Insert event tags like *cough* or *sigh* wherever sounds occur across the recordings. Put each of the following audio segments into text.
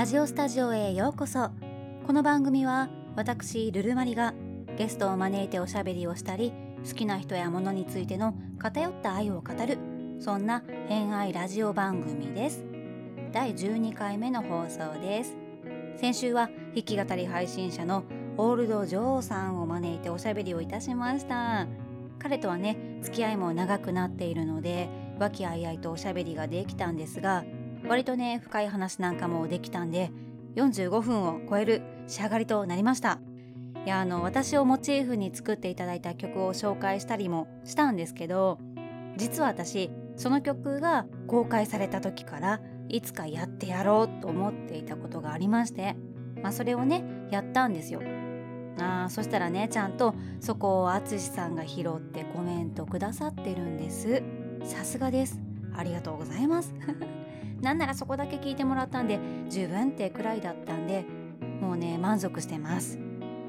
ラジオスタジオへようこそ。この番組は私ルルマリがゲストを招いておしゃべりをしたり好きな人や物についての偏った愛を語るそんな偏愛ラジオ番組です。第12回目の放送です。先週は弾き語り配信者のオールド・ジョーさんを招いておしゃべりをいたしました。彼とはね付き合いも長くなっているので和気あいあいとおしゃべりができたんですが割とね深い話なんかもできたんで45分を超える仕上がりとなりました。いやあの私をモチーフに作っていただいた曲を紹介したりもしたんですけど実は私その曲が公開された時からいつかやってやろうと思っていたことがありましてまあそれをねやったんですよ。あそしたらねちゃんとそこを淳さんが拾ってコメントくださってるんです。さすがです。ありがとうございます。なんならそこだけ聞いてもらったんで十分ってくらいだったんでもうね満足してます。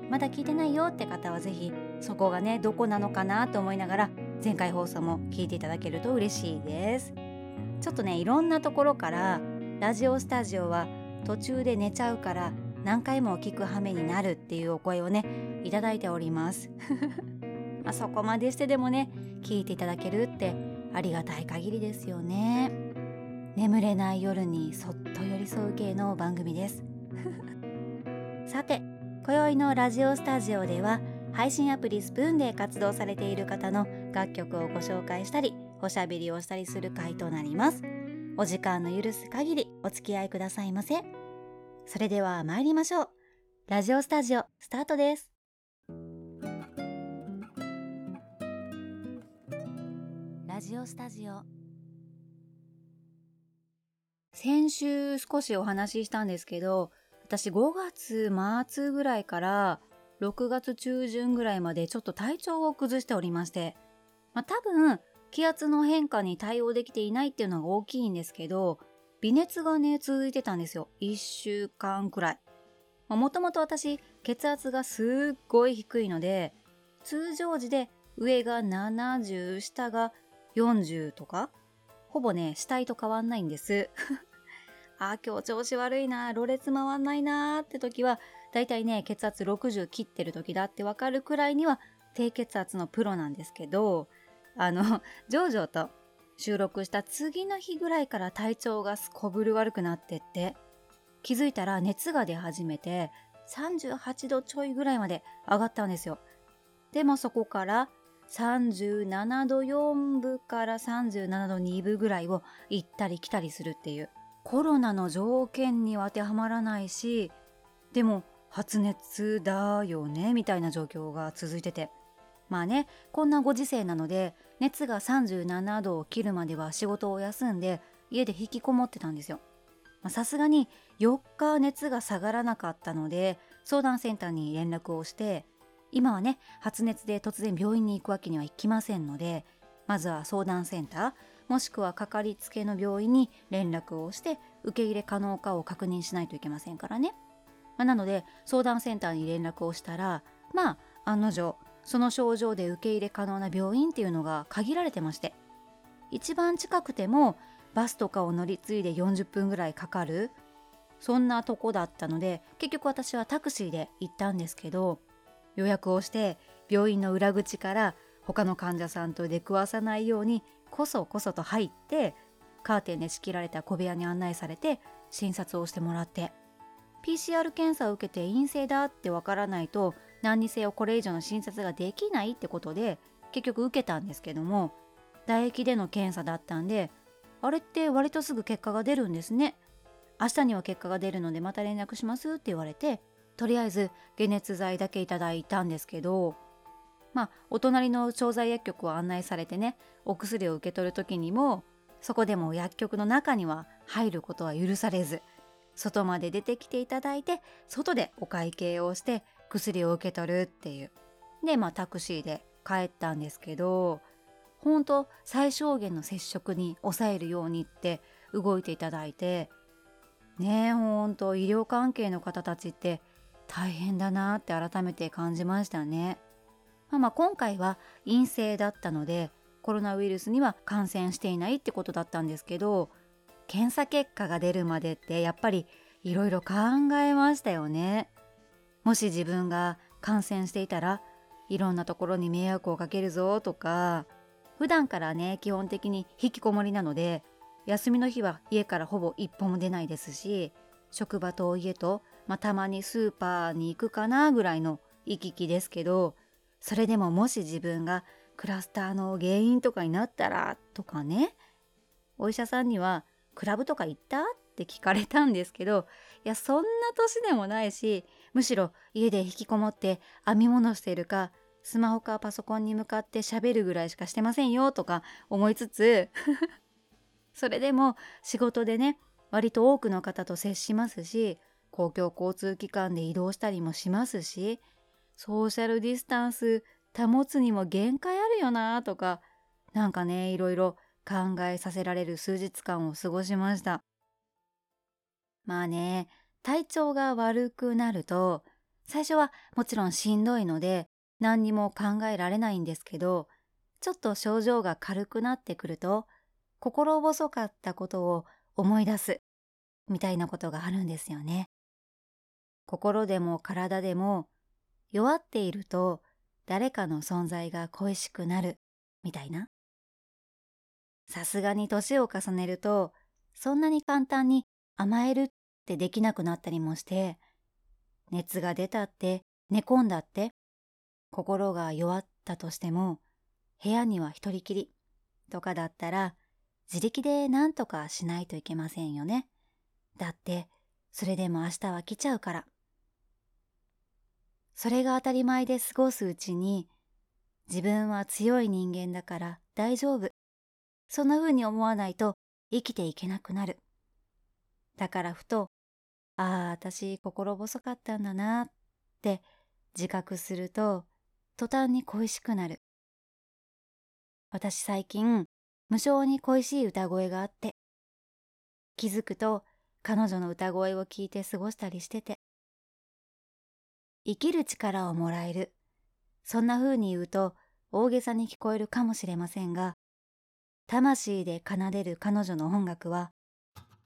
まだ聞いてないよって方は是非そこがねどこなのかなと思いながら前回放送も聞いていただけると嬉しいです。ちょっとねいろんなところからラジオスタジオは途中で寝ちゃうから何回も聞く羽目になるっていうお声をねいただいております。*laughs* まあそこまでしてでもね聞いていただけるってありがたい限りですよね。眠れない夜にそっと寄り添う系の番組です *laughs* さて今宵のラジオスタジオでは配信アプリスプーンで活動されている方の楽曲をご紹介したりおしゃべりをしたりする回となりますお時間の許す限りお付き合いくださいませ。それでは参りましょう。ラジオスタジオスタートです。ラジオスタジオ先週少しお話ししたんですけど私5月末ぐらいから6月中旬ぐらいまでちょっと体調を崩しておりまして、まあ、多分気圧の変化に対応できていないっていうのが大きいんですけど微熱がね、続いてたんですよ。1週間くらい。もともと私、血圧がすっごい低いので、通常時で上が70、下が40とか、ほぼね、死体と変わんないんです。あ、今日調子悪いな、ろれつ回んないなって時は、だいたいね、血圧60切ってる時だってわかるくらいには、低血圧のプロなんですけど、あの、*laughs* ジョージョと収録した次の日ぐらいから体調がすこぶる悪くなってって気づいたら熱が出始めて38度ちょいぐらいまで上がったんですよ。でもそこから37度4分から37度2分ぐらいを行ったり来たりするっていう。コロナの条件には当てはまらないしでも発熱だよねみたいな状況が続いててまあねこんなご時世なので熱が37度を切るまでは仕事を休んで家で引きこもってたんですよ。さすがに4日熱が下がらなかったので相談センターに連絡をして今はね発熱で突然病院に行くわけにはいきませんのでまずは相談センターもしくはかかりつけの病院に連絡をして受け入れ可能かを確認しないといけませんからね。まあ、なので相談センターに連絡をしたらまあ案の定その症状で受け入れ可能な病院っていうのが限られてまして一番近くてもバスとかを乗り継いで40分ぐらいかかるそんなとこだったので結局私はタクシーで行ったんですけど予約をして病院の裏口から他の患者さんと出くわさないようにこそこそと入ってカーテンで仕切られた小部屋に案内されて診察をしてもらって PCR 検査を受けて陰性だってわからないと何にせよこれ以上の診察ができないってことで結局受けたんですけども唾液での検査だったんであれって割とすぐ結果が出るんですね。明日には結果が出るのでまた連絡しますって言われてとりあえず解熱剤だけいただいたんですけどまあお隣の調剤薬局を案内されてねお薬を受け取る時にもそこでも薬局の中には入ることは許されず外まで出てきていただいて外でお会計をして薬を受け取るっていう。で、まあタクシーで帰ったんですけど、本当最小限の接触に抑えるようにって動いていただいて、ねえ、ほんと医療関係の方たちって大変だなって改めて感じましたね。まあ、まあ今回は陰性だったのでコロナウイルスには感染していないってことだったんですけど検査結果が出るまでってやっぱりいろいろ考えましたよね。もし自分が感染していたらいろんなところに迷惑をかけるぞとか普段からね基本的に引きこもりなので休みの日は家からほぼ一歩も出ないですし職場と家と、まあ、たまにスーパーに行くかなぐらいの行き来ですけどそれでももし自分がクラスターの原因とかになったらとかねお医者さんには「クラブとか行った?」って聞かれたんですけどいやそんな年でもないしむしろ家で引きこもって編み物しているかスマホかパソコンに向かって喋るぐらいしかしてませんよとか思いつつ *laughs* それでも仕事でね割と多くの方と接しますし公共交通機関で移動したりもしますしソーシャルディスタンス保つにも限界あるよなとかなんかねいろいろ考えさせられる数日間を過ごしましたまあね体調が悪くなると最初はもちろんしんどいので何にも考えられないんですけどちょっと症状が軽くなってくると心細かったことを思い出すみたいなことがあるんですよね。心でも体でも弱っていると誰かの存在が恋しくなるみたいな。さすがに年を重ねるとそんなに簡単に甘えるってできなくなったりもして熱が出たって寝込んだって心が弱ったとしても部屋には一人きりとかだったら自力で何とかしないといけませんよね。だってそれでも明日は来ちゃうから。それが当たり前で過ごすうちに自分は強い人間だから大丈夫。そんな風に思わないと生きていけなくなる。だからふと、ああ、私心細かったんだなって自覚すると途端に恋しくなる。私最近、無性に恋しい歌声があって、気づくと彼女の歌声を聞いて過ごしたりしてて、生きる力をもらえる。そんな風に言うと大げさに聞こえるかもしれませんが、魂で奏でる彼女の音楽は、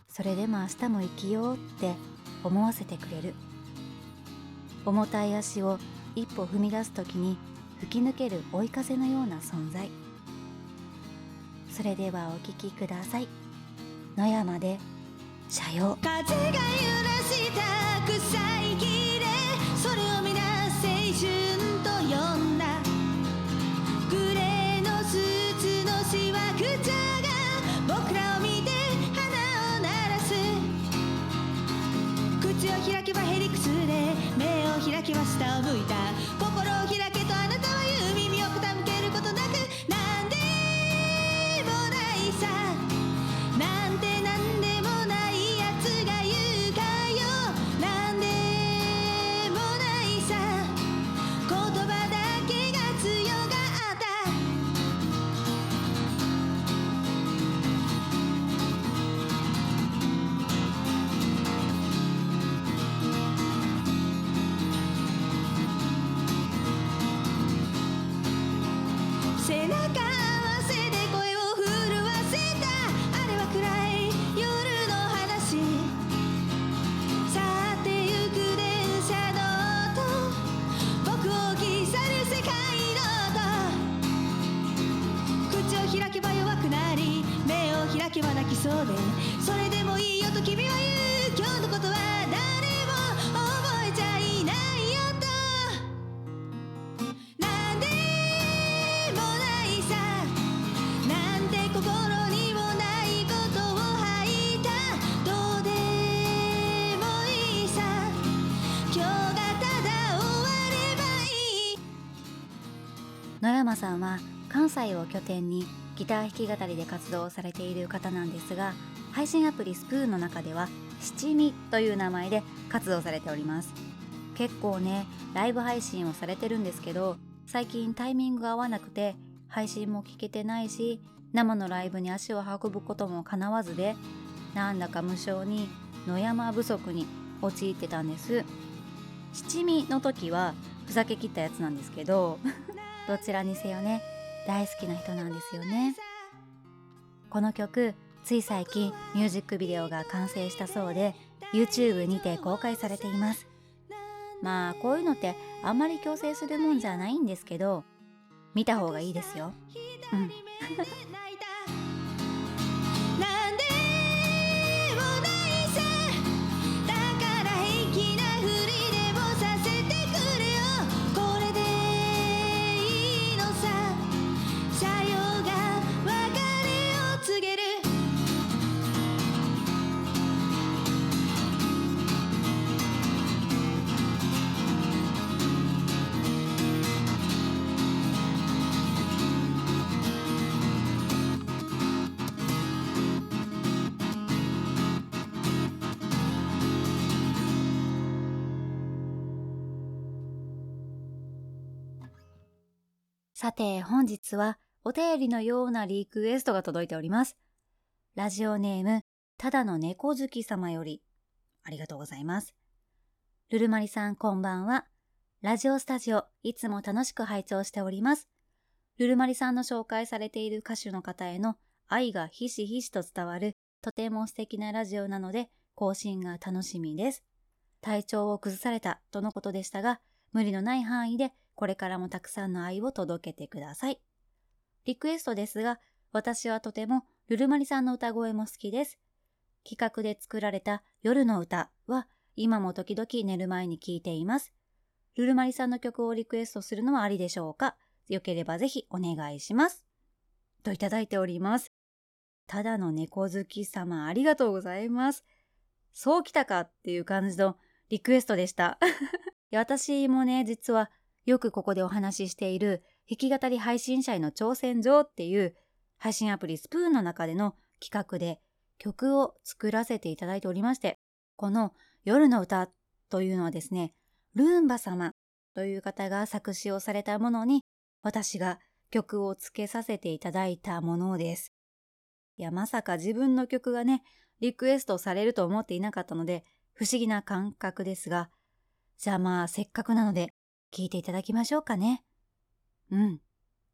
それでも明日も生きようって思わせてくれる。重たい足を一歩踏み出す時に吹き抜ける追い風のような存在それではお聴きください野山で「車用」風が揺らした草木春と呼んだ。グレーのスーツのしわくちゃが僕らを見て鼻を鳴らす。口を開けばヘリクスで目を開けば下を向いた。んは関西を拠点にギター弾き語りで活動されている方なんですが配信アプリスプーンの中では七味という名前で活動されております。結構ねライブ配信をされてるんですけど最近タイミングが合わなくて配信も聞けてないし生のライブに足を運ぶこともかなわずでなんだか無性に野山不足に陥ってたんです。七味の時はふざけ切ったやつなんですけどどちらにせよね大好きな人なんですよね。この曲つい最近ミュージックビデオが完成したそうで YouTube にて公開されています。まあこういうのってあんまり強制するもんじゃないんですけど見た方がいいですよ。うん。さて本日はお便りのようなリクエストが届いております。ラジオネームただの猫好き様よりありがとうございます。ルルマリさんこんばんは。ラジオスタジオいつも楽しく拝聴しております。ルルマリさんの紹介されている歌手の方への愛がひしひしと伝わるとても素敵なラジオなので更新が楽しみです。体調を崩されたとのことでしたが無理のない範囲でこれからもたくさんの愛を届けてください。リクエストですが、私はとてもルルマリさんの歌声も好きです。企画で作られた夜の歌は今も時々寝る前に聴いています。ルルマリさんの曲をリクエストするのはありでしょうか？よければぜひお願いします。といただいております。ただの猫好き様ありがとうございます。そうきたかっていう感じのリクエストでした。*laughs* 私もね、実はよくここでお話ししている弾き語り配信者への挑戦状っていう配信アプリスプーンの中での企画で曲を作らせていただいておりまして、この夜の歌というのはですね、ルンバ様という方が作詞をされたものに私が曲をつけさせていただいたものです。いや、まさか自分の曲がね、リクエストされると思っていなかったので、不思議な感覚ですが、じゃあまあせっかくなので聞いていただきましょうかね。うん。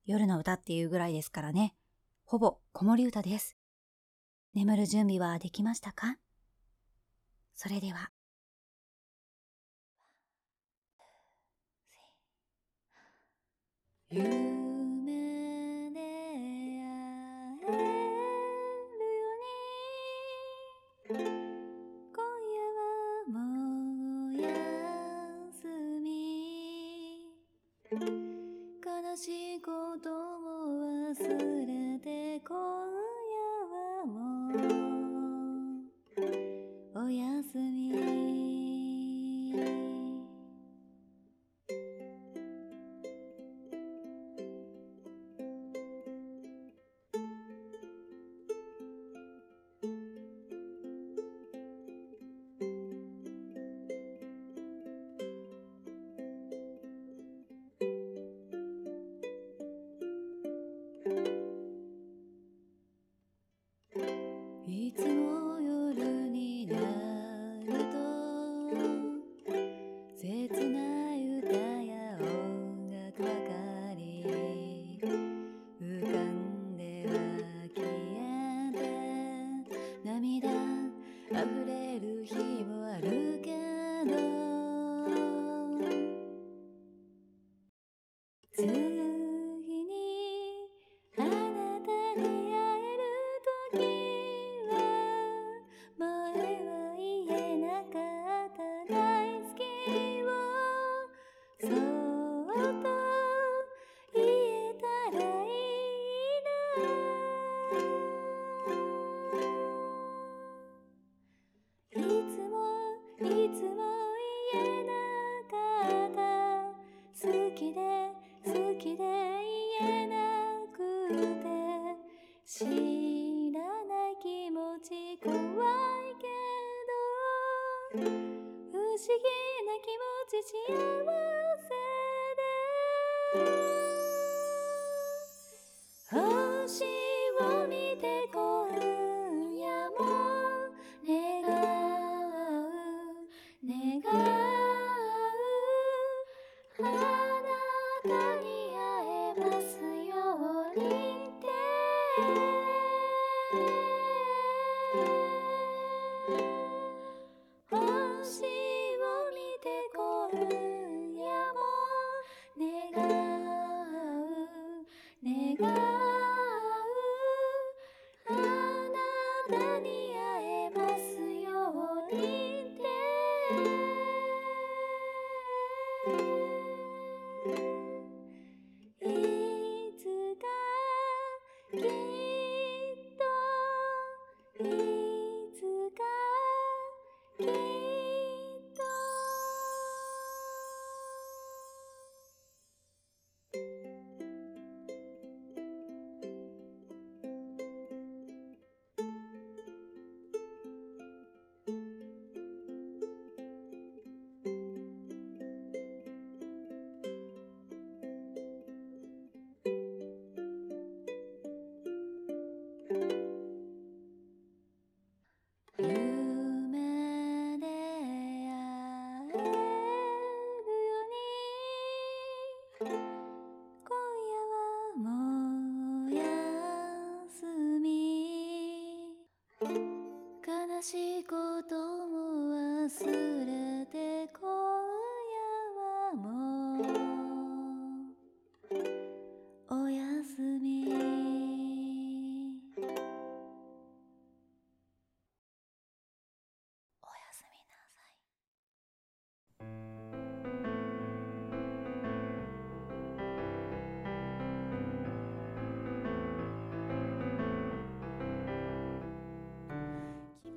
夜の歌っていうぐらいですからね。ほぼ子守歌です。眠る準備はできましたか？それでは。夢ことを忘れて今夜はもう切ない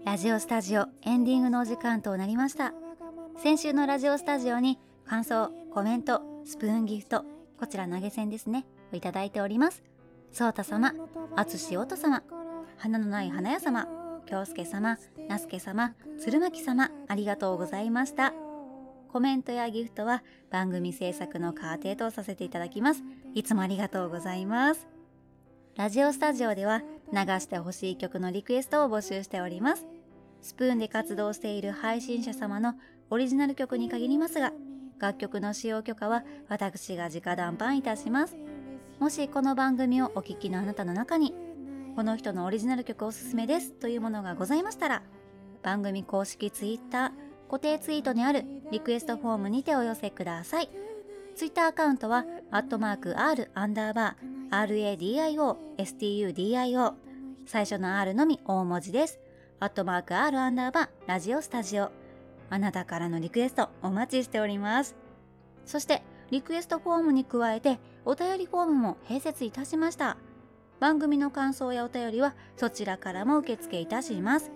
ラジオスタジオエンディングのお時間となりました。先週のラジオスタジオに感想コメントスプーンギフトこちら投げ銭ですね。をいただいております。そうた様あつしおと様花のない花屋様京介様那助様鶴巻様ありがとうございました。コメントやギフトは番組制作の過程とさせていただきます。いつもありがとうございます。ラジオスタジオでは流してほしい曲のリクエストを募集しております。スプーンで活動している配信者様のオリジナル曲に限りますが楽曲の使用許可は私が直談判いたします。もしこの番組をお聴きのあなたの中にこの人のオリジナル曲おすすめですというものがございましたら番組公式 Twitter 固定ツイートにあるリクエストフォームにてお寄せください。Twitter アカウントはアットマーク R アンダーバー RADIO STUDIO 最初の R のみ大文字です。アットマーク R アンダーバーラジオスタジオ。あなたからのリクエストお待ちしております。そしてリクエストフォームに加えてお便りフォームも併設いたしました。番組の感想やお便りはそちらからも受付いたします。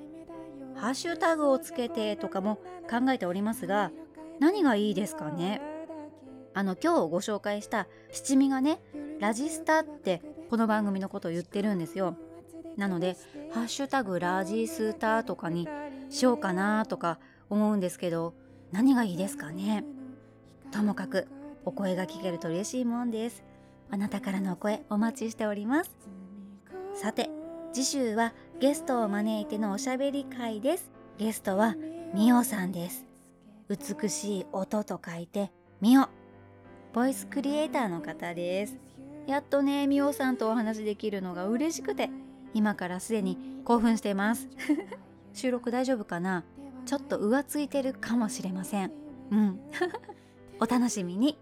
ハッシュタグをつけてとかも考えておりますが何がいいですかね？あの今日ご紹介した七味がねラジスタってこの番組のことを言ってるんですよ。なので「ハッシュタグラジスタ」とかにしようかなとか思うんですけど何がいいですかね。ともかくお声が聞けると嬉しいもんです。あなたからのお声お待ちしております。さて次週はゲストを招いてのおしゃべり会です。ゲストはみおさんです。美しい音と書いてみおボイスクリエイターの方です。やっとねみおさんとお話できるのが嬉しくて。今からすでに興奮しています。*laughs* 収録大丈夫かな？ちょっと浮ついてるかもしれません。うん。*laughs* お楽しみに。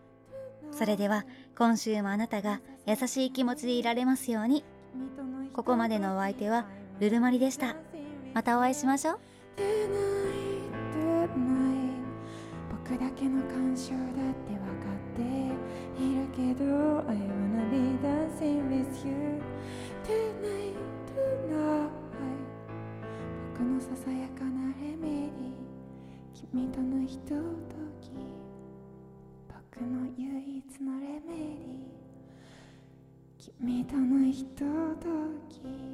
それでは今週もあなたが優しい気持ちでいられますように。ここまでのお相手はルルマリでした。またお会いしましょう。僕だけの干渉だって分かっているけど I wanna be dancing with you tonight ひととき僕の唯一のレメディ君とのひととき。